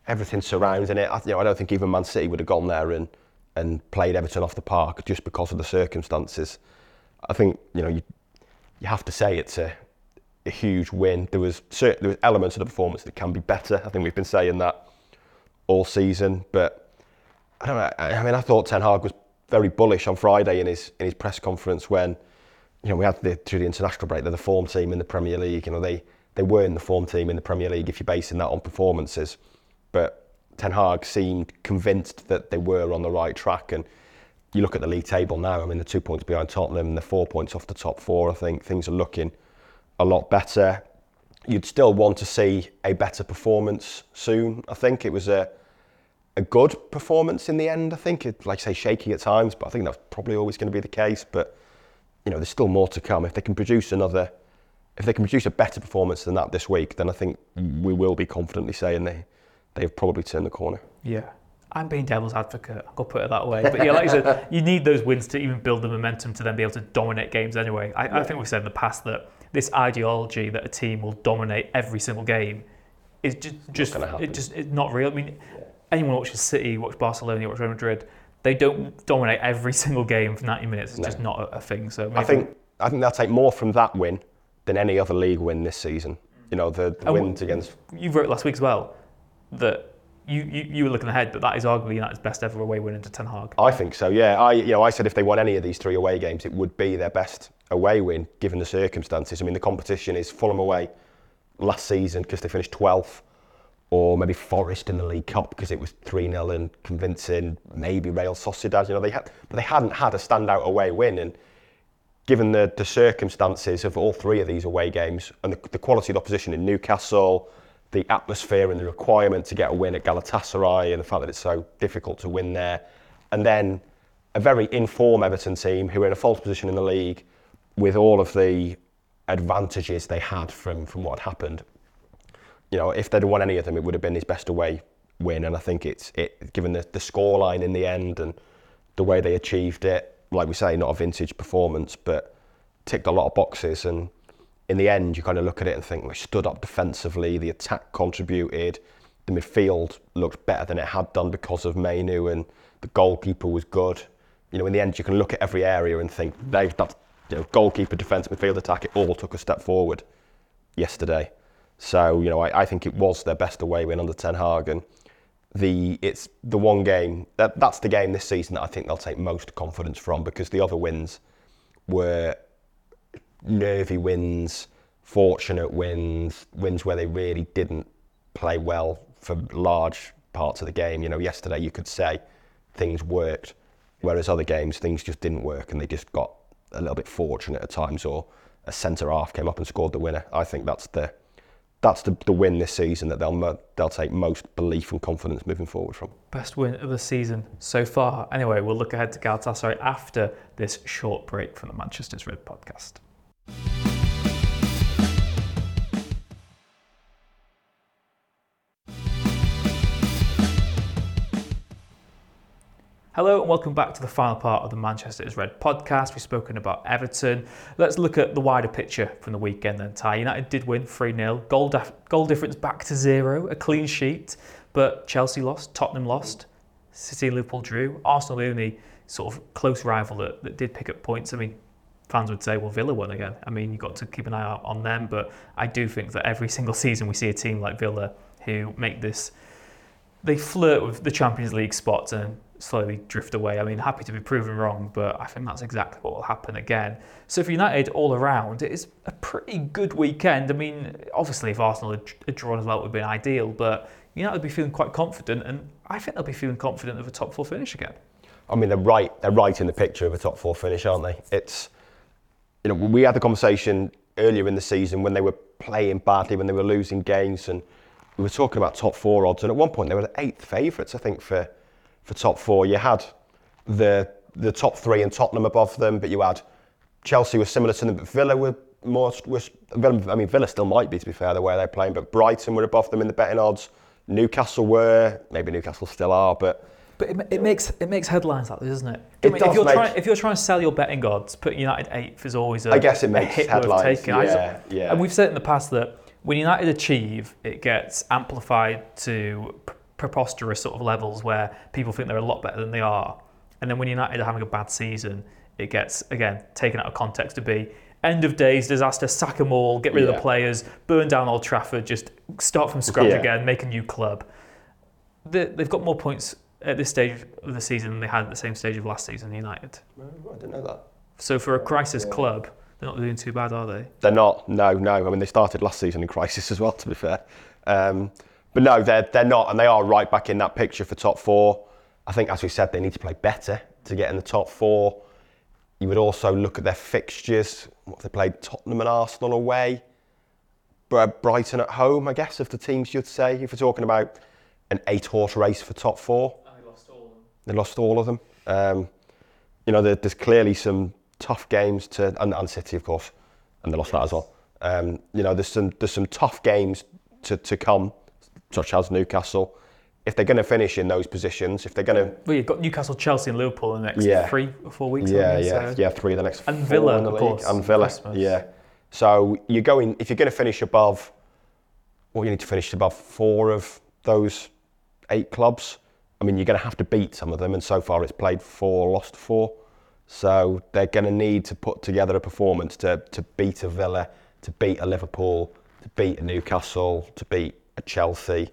everything surrounding it. I, you know, I don't think even Man City would have gone there and, and played Everton off the park just because of the circumstances. I think you know you you have to say it's a, a huge win. There was certain, there was elements of the performance that can be better. I think we've been saying that all season, but I don't know. I mean, I thought Ten Hag was very bullish on Friday in his in his press conference when you know we had the through the international break. They're the form team in the Premier League. You know they they were in the form team in the Premier League if you're basing that on performances, but Ten Hag seemed convinced that they were on the right track and you look at the league table now, I mean, they're two points behind Tottenham, and they're four points off the top four. I think things are looking a lot better. You'd still want to see a better performance soon. I think it was a a good performance in the end. I think it, like I say, shaky at times, but I think that's probably always going to be the case. But you know, there's still more to come. If they can produce another, if they can produce a better performance than that this week, then I think we will be confidently saying they they've probably turned the corner. Yeah. I'm being devil's advocate. I'll put it that way. But yeah, like you said, you need those wins to even build the momentum to then be able to dominate games anyway. I, I think we've said in the past that this ideology that a team will dominate every single game is just just it just it's not real. I mean, anyone watches City, watch Barcelona, watch Real Madrid, they don't dominate every single game for 90 minutes. It's No. just not a, a thing. So I think I think they'll take more from that win than any other league win this season. You know, the, the wins against you wrote last week as well that you, you, you were looking ahead, but that is arguably United's best ever away win into Ten Hag. I think so. Yeah, I you know I said if they won any of these three away games, it would be their best away win given the circumstances. I mean, the competition is Fulham away last season because they finished 12th, or maybe Forest in the League Cup because it was 3 0 and convincing. Maybe Real Sociedad. You know, they had, but they hadn't had a standout away win. And given the, the circumstances of all three of these away games and the, the quality of the opposition in Newcastle, the atmosphere and the requirement to get a win at Galatasaray and the fact that it's so difficult to win there, and then a very informed Everton team who are in a false position in the league with all of the advantages they had from, from what happened. You know, if they'd won any of them, it would have been his best away win. And I think it's it given the, the scoreline in the end and the way they achieved it, like we say, not a vintage performance, but ticked a lot of boxes. And in the end, you kind of look at it and think, we stood up defensively, the attack contributed, the midfield looked better than it had done because of Mainoo, and the goalkeeper was good. You know, in the end, you can look at every area and think, they've that you know, goalkeeper, defence, midfield, attack, it all took a step forward yesterday. So, you know, I, I think it was their best away win under Ten Hag. And the, it's the one game, that, that's the game this season that I think they'll take most confidence from because the other wins were nervy wins, fortunate wins, wins where they really didn't play well for large parts of the game. You know, yesterday you could say things worked, whereas other games things just didn't work and they just got a little bit fortunate at times or a centre half came up and scored the winner. I think that's the that's the, the win this season that they'll they'll take most belief and confidence moving forward from. Best win of the season so far. Anyway, we'll look ahead to Galatasaray after this short break from the Manchester's Red podcast. Hello and welcome back to the final part of the Manchester is Red podcast. We've spoken about Everton. Let's look at the wider picture from the weekend then. Ty United did win 3 0. Goal, dif- goal difference back to zero, a clean sheet, but Chelsea lost, Tottenham lost, City and Liverpool drew. Arsenal, the only sort of close rival that, that did pick up points. I mean, fans would say, well, Villa won again. I mean, you've got to keep an eye out on them, but I do think that every single season we see a team like Villa who make this they flirt with the Champions League spots and slowly drift away. I mean, happy to be proven wrong, but I think that's exactly what will happen again. So for United all around, it is a pretty good weekend. I mean, obviously if Arsenal had, drawn as well, it would have been ideal, but United would be feeling quite confident, and I think they'll be feeling confident of a top four finish again. I mean, they're right. They're right in the picture of a top four finish, aren't they? It's you know we had the conversation earlier in the season when they were playing badly, when they were losing games, and we were talking about top four odds. And at one point, they were the eighth favourites, I think, for for top four. You had the the top three and Tottenham above them, but you had Chelsea was similar to them, but Villa were more. Villa, I mean, Villa still might be to be fair the way they're playing, but Brighton were above them in the betting odds. Newcastle were, maybe Newcastle still are, but But it, it makes it makes headlines like this, doesn't it? It I mean, does if you're make- trying if you're trying to sell your betting odds, putting United eighth is always a I guess it makes hit headlines, worth taking. I just- yeah, yeah. And we've said in the past that when United achieve, it gets amplified to preposterous sort of levels where people think they're a lot better than they are. And then when United are having a bad season, it gets again taken out of context to be end of days disaster, sack them all, get rid of the players, burn down Old Trafford, just start from scratch Yeah. again, make a new club they, they've got more points at this stage of the season than they had at the same stage of last season, United. I didn't know that. So for a crisis club, they're not doing too bad, are they? They're not. No, no. I mean, they started last season in crisis as well, to be fair. Um, but no, they're they're not, and they are right back in that picture for top four. I think, as we said, they need to play better to get in the top four. You would also look at their fixtures. What they played? Tottenham and Arsenal away. Brighton at home, I guess, of the teams you'd say. If we're talking about an eight-horse race for top four. And they lost all of them. They lost all of them. Um, you know, there, there's clearly some tough games to, and, and City, of course, and they lost that as well. Um, you know, there's some there's some tough games to, to come, such as Newcastle. If they're going to finish in those positions, if they're going to, Well, you've got Newcastle, Chelsea, and Liverpool in the next Yeah. three or four weeks. yeah, yeah, So- yeah, three of the next And four Villa, in the of course, and Villa, Christmas. yeah. So you're going if you're going to finish above, well, you need to finish above four of those eight clubs. I mean, you're going to have to beat some of them, and so far it's played four, lost four. So they're going to need to put together a performance to, to beat a Villa, to beat a Liverpool, to beat a Newcastle, to beat Chelsea.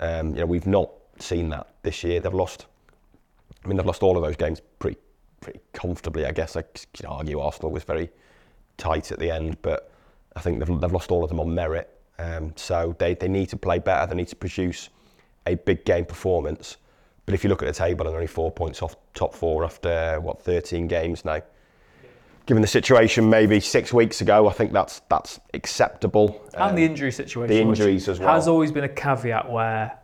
Um, you know, we've not seen that this year. They've lost. I mean, they've lost all of those games pretty, pretty comfortably. I guess I could argue Arsenal was very tight at the end, but I think they've, they've lost all of them on merit. Um, so they, they need to play better. They need to produce a big game performance. But if you look at the table and only four points off top four after what 13 games now, given the situation maybe six weeks ago, I think that's that's acceptable. and Um, the injury situation. the injuries as Has always been a caveat where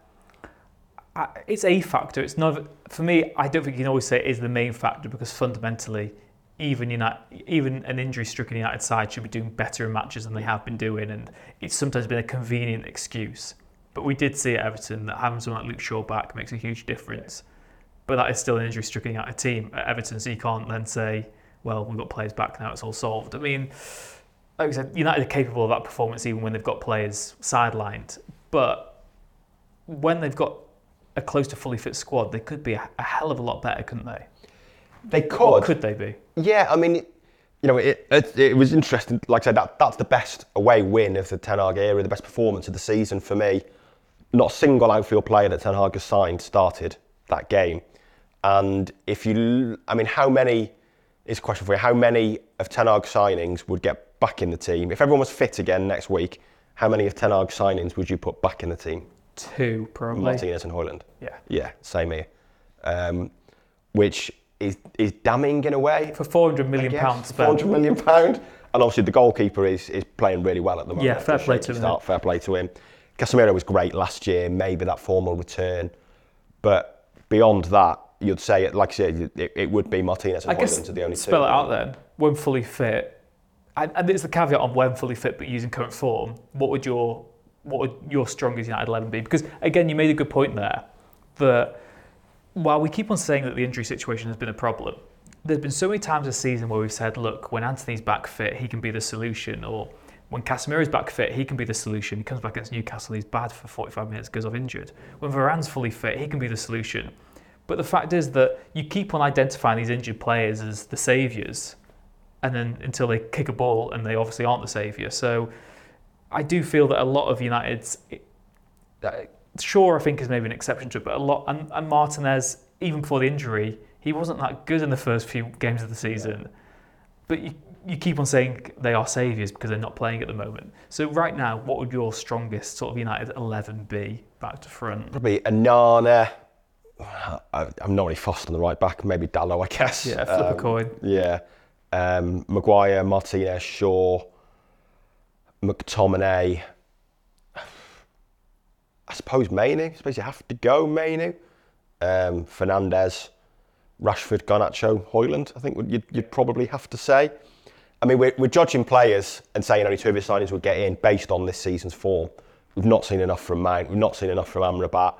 I- it's a factor. It's not for me. I don't think you can always say it is the main factor because fundamentally, even United, even an injury-stricken United side should be doing better in matches than they have been doing, and it's sometimes been a convenient excuse. But we did see at Everton that having someone like Luke Shaw back makes a huge difference. But that is still an injury-stricken United team at Everton, so you can't then say, "Well, we've got players back now; it's all solved." I mean like I said, United are capable of that performance even when they've got players sidelined. But when they've got a close to fully fit squad, they could be a, a hell of a lot better, couldn't they? they Or could. could they be? Yeah, I mean, you know, it, it, it was interesting. Like I said, that, that's the best away win of the Ten Hag era, the best performance of the season for me. Not a single outfield player that Ten Hag has signed started that game. And if you, I mean, how many, is a question for you, how many of Ten Hag's signings would get back in the team? If everyone was fit again next week, how many of Ten Hag's signings would you put back in the team? Two, probably. Martinez and Højlund. Yeah. Yeah, same here. Um, which is, is damning in a way. For 400 million pounds spent. 400 million pound. And obviously the goalkeeper is, is playing really well at the moment. Yeah, fair play to him. Start, fair play to him. Casemiro was great last year, maybe that formal return. But beyond that, you'd say, it, like I said, it, it would be Martinez and I guess Højlund are the only spell two. it out then. When fully fit, and, and it's the caveat on when fully fit, but using current form. What would your what would your strongest United eleven be? Because again, you made a good point there that while we keep on saying that the injury situation has been a problem, there's been so many times this season where we've said, look, when Antony's back fit, he can be the solution, or when Casemiro's back fit, he can be the solution. He comes back against Newcastle, he's bad for 45 minutes, goes off injured. When Varane's fully fit, he can be the solution. But the fact is that you keep on identifying these injured players as the saviours, and then until they kick a ball, and they obviously aren't the saviour. So I do feel that a lot of United's, uh, sure, I think is maybe an exception to it, but a lot, and, and Martinez, even before the injury, he wasn't that good in the first few games of the season. But you, you keep on saying they are saviours because they're not playing at the moment. So right now, what would your strongest sort of United 11 be back to front? Probably Onana. I- I'm not really fussed on the right back. Maybe Dalot, I guess. Yeah, flip a Um, coin. Yeah. Um, Maguire, Martinez, Shaw, McTominay. I suppose Mainoo. I suppose you have to go Mainoo. Um, Fernandes, Rashford, Garnacho, Højlund. I think you'd, you'd probably have to say. I mean, we're, we're judging players and saying only two of his signings would get in based on this season's form. We've not seen enough from Mount. We've not seen enough from Amrabat.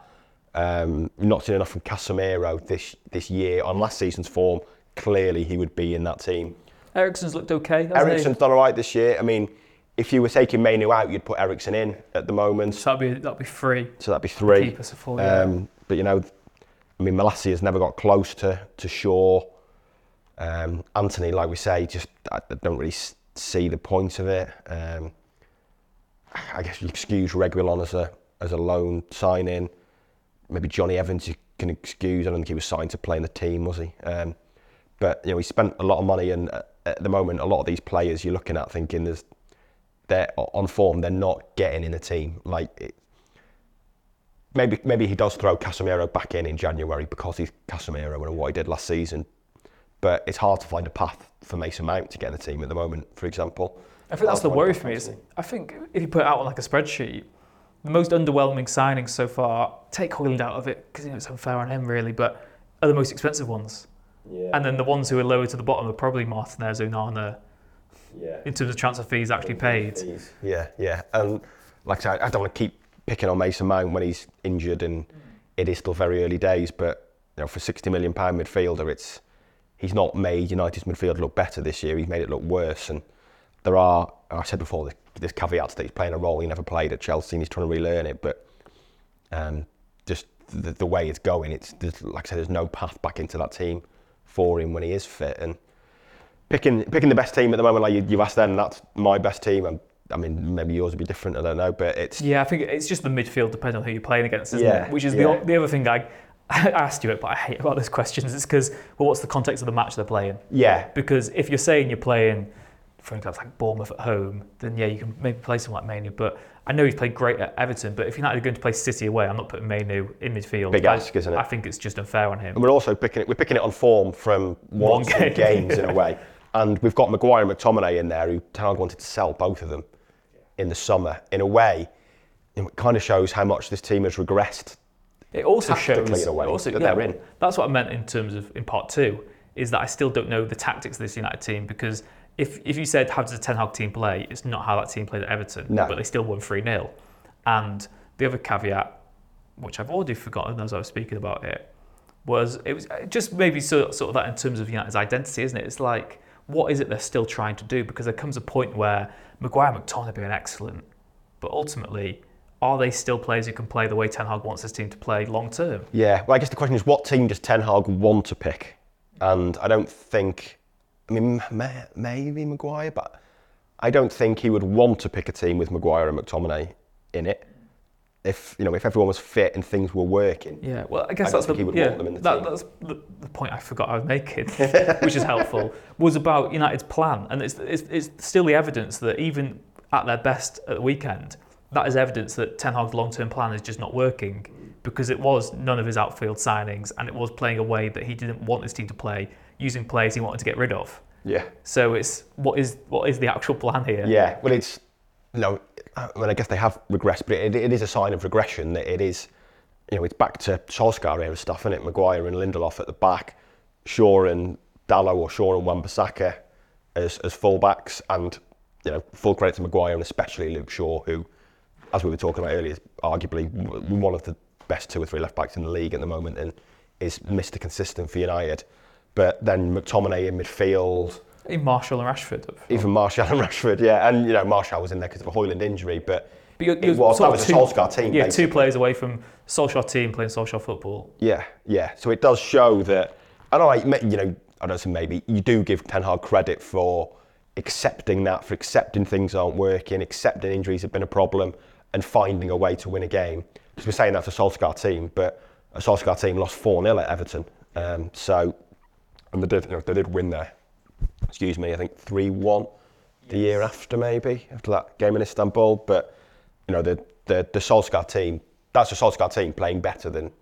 Um, not seen enough from Casemiro this this year. On last season's form, clearly he would be in that team. Eriksen's looked okay. he? Eriksen's done all right this year. I mean, if you were taking Mainoo out, you'd put Ericsson in at the moment. So that'd be, that'd be free. So that'd be three. Keep us a yeah. Um, but you know, I mean, Malacia has never got close to to Shaw. Um, Antony, like we say, just I I don't really see the point of it. Um, I guess you excuse Reguilon as a as a loan sign in. Maybe Jonny Evans you can excuse. I don't think he was signed to play in the team, was he? Um, but you know, he spent a lot of money, and uh, at the moment, a lot of these players you're looking at thinking there's they're on form, they're not getting in the team. Like it, maybe maybe he does throw Casemiro back in in January because he's Casemiro and what he did last season. But it's hard to find a path for Mason Mount to get in the team at the moment, for example. I think that's the worry for me. Is I think if you put it out on like a spreadsheet, the most underwhelming signings so far, take Højlund out of it because you know, it's unfair on him really, but are the most expensive ones. Yeah. And then the ones who are lower to the bottom are probably Martinez, Onana, yeah. in terms of transfer fees actually paid. Yeah, yeah. And like I said, I don't want to keep picking on Mason Mount when he's injured and mm. it is still very early days, but you know, for 60 million pound midfielder, it's he's not made United's midfield look better this year. He's made it look worse. And there are, I said before, there's, there's caveats that he's playing a role he never played at Chelsea and he's trying to relearn it. But um, just the, the way it's going, it's there's, like I said, there's no path back into that team for him when he is fit. And picking picking the best team at the moment, like you, you've asked then, that's my best team. And, I mean, maybe yours would be different. I don't know, but it's Yeah, I think it's just the midfield depending on who you're playing against, isn't Yeah, it? Which is yeah. the, the other thing I, I asked you it, but I hate about those questions. It's because, well, what's the context of the match they're playing? yeah, Because if you're saying you're playing, for example, like Bournemouth at home, then yeah, you can maybe play someone like Mainoo. But I know he's played great at Everton, but if you're not going to play City away, I'm not putting Mainoo in midfield. Big I, ask, isn't it? I think it's just unfair on him. And we're also picking it. We're picking it on form from one, One game. games in a way. And we've got Maguire and McTominay in there, who Ten wanted to sell both of them in the summer. In a way, it kind of shows how much this team has regressed. It also shows in a way, also, that yeah, they're in. That's what I meant in terms of in part two is that I still don't know the tactics of this United team because if if you said how does a Ten Hag team play, it's not how that team played at Everton, No. but they still won three 0 And the other caveat, which I've already forgotten as I was speaking about it, was it was uh, just maybe sort sort of that in terms of United's identity, isn't it? It's like what is it they're still trying to do? Because there comes a point where Maguire and McTominay have been excellent, but ultimately. Are they still players who can play the way Ten Hag wants his team to play long term? Yeah. Well, I guess the question is, what team does Ten Hag want to pick? And I don't think. I mean, may, maybe Maguire, but I don't think he would want to pick a team with Maguire and McTominay in it. If you know, if everyone was fit and things were working. Yeah, well, I guess I that's the he would yeah, want them in the that, team. that's the, the point I forgot I was making, which is helpful. Was about United's plan, and it's, it's it's still the evidence that even at their best at the weekend, that is evidence that Ten Hag's long-term plan is just not working because it was none of his outfield signings, and it was playing a way that he didn't want his team to play, using players he wanted to get rid of. Yeah. So it's what is what is the actual plan here? Yeah, well, it's no. I mean, I guess they have regressed, but it, it is a sign of regression. That it is, you know, it's back to Solskjaer era stuff, isn't it? Maguire and Lindelof at the back, Shaw and Dalot or Shaw and Wan-Bissaka as as fullbacks, and you know, full credit to Maguire and especially Luke Shaw, who, as we were talking about earlier, is arguably one of the best two or three left backs in the league at the moment, and is Mr. Consistent for United. But then McTominay in midfield. In Martial and Rashford. Even Martial and Rashford, yeah, and you know Martial was in there because of a Højlund injury, but But you're, it you're was that was a two- Solskjaer team. Yeah, basically. two players away from Solskjaer team playing Solskjaer football. Yeah, yeah. So it does show that, and I, you know, I don't say maybe you do give Ten Hag credit for accepting that, for accepting things aren't working, accepting injuries have been a problem, and finding a way to win a game. Because we're saying that's a Solskjaer team, but a Solskjaer team lost four 0 at Everton. Um, so, and they did, you know, they did win there. Excuse me, I think three one the year after maybe after that game in Istanbul. But you know, the the the Solskjaer team, that's a Solskjaer team playing better than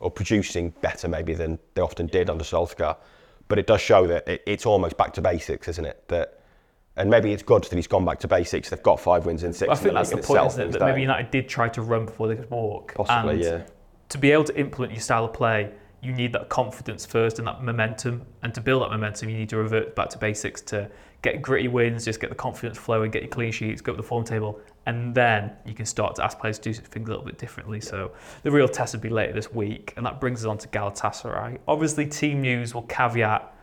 or producing better maybe than they often did under Solskjaer. But it does show that it, it's almost back to basics, isn't it? That and maybe it's good that he's gone back to basics. They've got five wins in six. I think the that's the point, itself it? That maybe. United did try to run before they could walk. Possibly, and yeah. To be able to implement your style of play, you need that confidence first and that momentum. And to build that momentum, you need to revert back to basics to get gritty wins, just get the confidence flowing, get your clean sheets, go up the form table, and then you can start to ask players to do things a little bit differently. So the real test would be later this week, and that brings us on to Galatasaray. Obviously, team news will caveat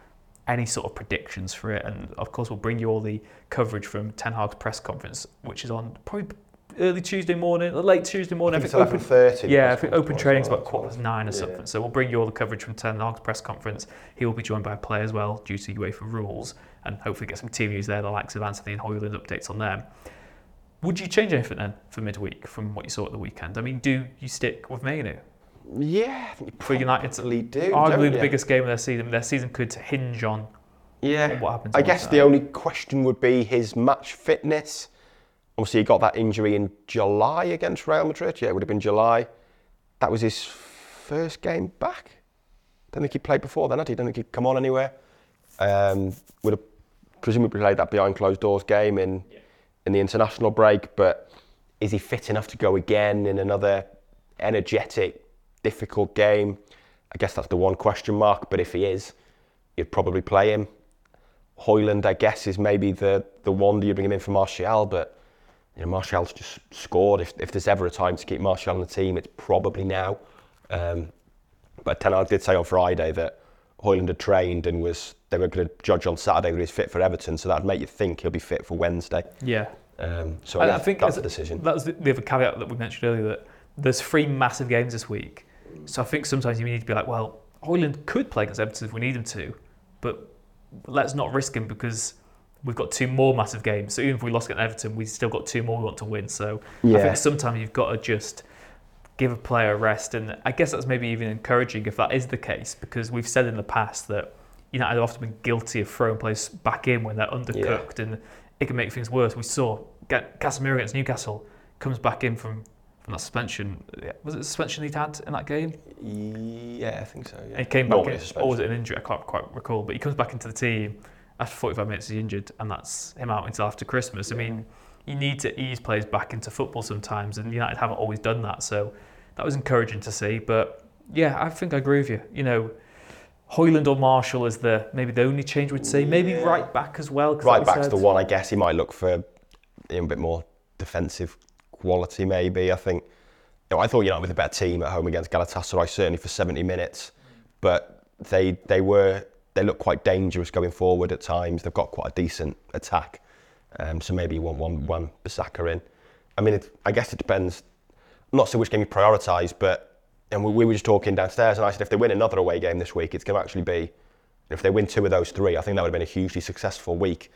any sort of predictions for it, and of course, we'll bring you all the coverage from Ten Hag's press conference, which is on probably early Tuesday morning, late Tuesday morning. I think I it's think 11:30 Yeah, I think open training's about quarter past nine or Yeah. something. So we'll bring you all the coverage from Ten Hag's press conference. He will be joined by a player as well, due to UEFA rules, and hopefully get some team news there, the likes of Antony and Højlund updates on them. Would you change anything then for midweek from what you saw at the weekend? I mean, do you stick with Mainoo? Yeah, I think you For United, probably do. arguably the biggest game of their season. Their season could hinge on Yeah. what happens I guess the only question would be his match fitness. Obviously, he got that injury in July against Real Madrid. Yeah, it would have been July. That was his first game back. Don't think he played before then, had he? Don't think he'd come on anywhere. Um, would have presumably played that behind closed doors game in in the international break. But is he fit enough to go again in another energetic, difficult game? I guess that's the one question mark. But if he is, you'd probably play him. Højlund, I guess, is maybe the the one that you bring him in for Martial, but you know Martial's just scored. If, if there's ever a time to keep Martial on the team, it's probably now. Um, but Ten Hag did say on Friday that Højlund had trained and was they were going to judge on Saturday that he's fit for Everton, so that'd make you think he'll be fit for Wednesday. Yeah. Um, so I, I, think that's the decision. That was the, the other caveat that we mentioned earlier that there's three massive games this week. So I think sometimes you need to be like, well, Højlund could play against Everton if we need him to, but let's not risk him because we've got two more massive games. So even if we lost against Everton, we've still got two more we want to win. So I think sometimes you've got to just give a player a rest. And I guess that's maybe even encouraging if that is the case because we've said in the past that United have often been guilty of throwing players back in when they're undercooked and it can make things worse. We saw Casemiro against Newcastle comes back in from, from that suspension. Was it a suspension he'd had in that game? Yeah, I think so. And he came back in, or was it an injury? I can't quite recall. But he comes back into the team after 45 minutes. He's injured, and that's him out until after Christmas. I mean, you need to ease players back into football sometimes, and United haven't always done that. So that was encouraging to see. But yeah, I think I agree with you. You know, Højlund or Martial is the maybe the only change we'd say. Maybe Yeah. right back as well. Right like we back's said- the one I guess he might look for you know, a bit more defensive quality maybe. I think you know, I thought United were the better team at home against Galatasaray certainly for 70 minutes, but they they were they look quite dangerous going forward at times. They've got quite a decent attack, um, so maybe you want one one Basaka in. I mean, it, I guess it depends. I'm not sure which game you prioritise, but and we, we were just talking downstairs, and I said if they win another away game this week, it's going to actually be if they win two of those three, I think that would have been a hugely successful week.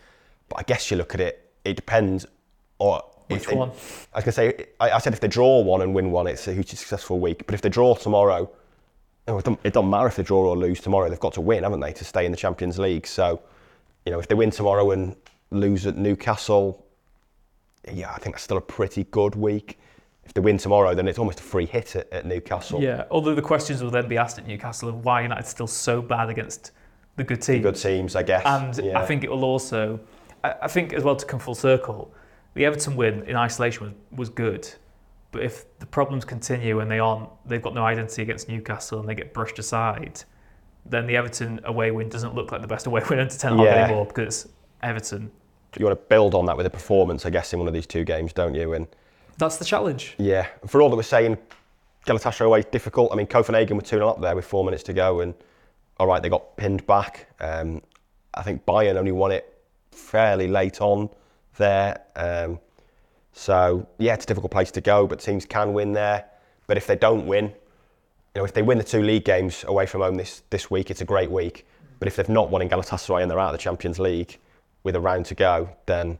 But I guess you look at it, it depends. Or Which they- one? I was going to say, I, I said if they draw one and win one, it's a hugely successful week. But if they draw tomorrow, oh, it, doesn't, it doesn't matter if they draw or lose tomorrow. They've got to win, haven't they, to stay in the Champions League? So, you know, if they win tomorrow and lose at Newcastle, yeah, I think that's still a pretty good week. If they win tomorrow, then it's almost a free hit at, at Newcastle. Yeah, although the questions will then be asked at Newcastle of why United's still so bad against the good teams. Good teams, I guess. And yeah. I think it will also, I, I think as well to come full circle, the Everton win in isolation was, was good. But if the problems continue and they aren't, they've got no identity against Newcastle and they get brushed aside, then the Everton away win doesn't look like the best away win under Ten Yeah. anymore because Everton. you want to build on that with a performance, I guess, in one of these two games, don't you? And That's the challenge. yeah, for all that we're saying, Galatasaray away difficult. I mean, Copenhagen were 2 0 up there with four minutes to go, and all right, they got pinned back. Um, I think Bayern only won it fairly late on there. Um, so yeah, it's a difficult place to go, but teams can win there. But if they don't win, you know, if they win the two league games away from home this, this week, it's a great week. But if they've not won in Galatasaray and they're out of the Champions League with a round to go, then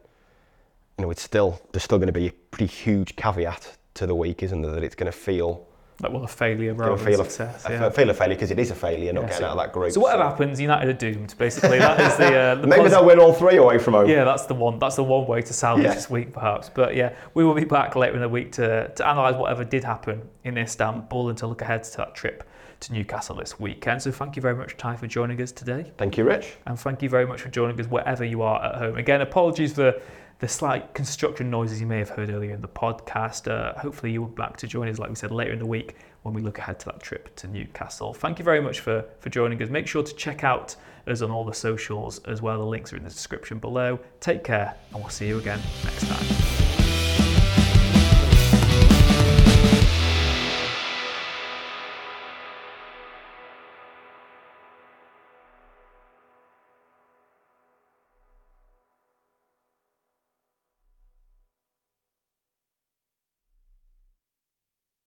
you know it's still there's still going to be a pretty huge caveat to the week, isn't there? That it's going to feel Like, well, a failure rather than feel success. a, yeah. a, feel a failure because it is a failure not Yeah, getting so- out of that group. So whatever happens, United are doomed. Basically, that is the, uh, the Maybe they'll win all three away from home. Yeah, that's the one. That's the one way to salvage Yeah. this week, perhaps. But yeah, we will be back later in the week to to analyse whatever did happen in Istanbul and to look ahead to that trip to Newcastle this weekend. So thank you very much, Ty, for joining us today, Thank you, Rich. and thank you very much for joining us wherever you are at home. Again, apologies for the slight construction noises you may have heard earlier in the podcast. Uh, hopefully, you will be back to join us, like we said, later in the week when we look ahead to that trip to Newcastle. Thank you very much for, for joining us. Make sure to check out us on all the socials as well. The links are in the description below. Take care, and we'll see you again next time.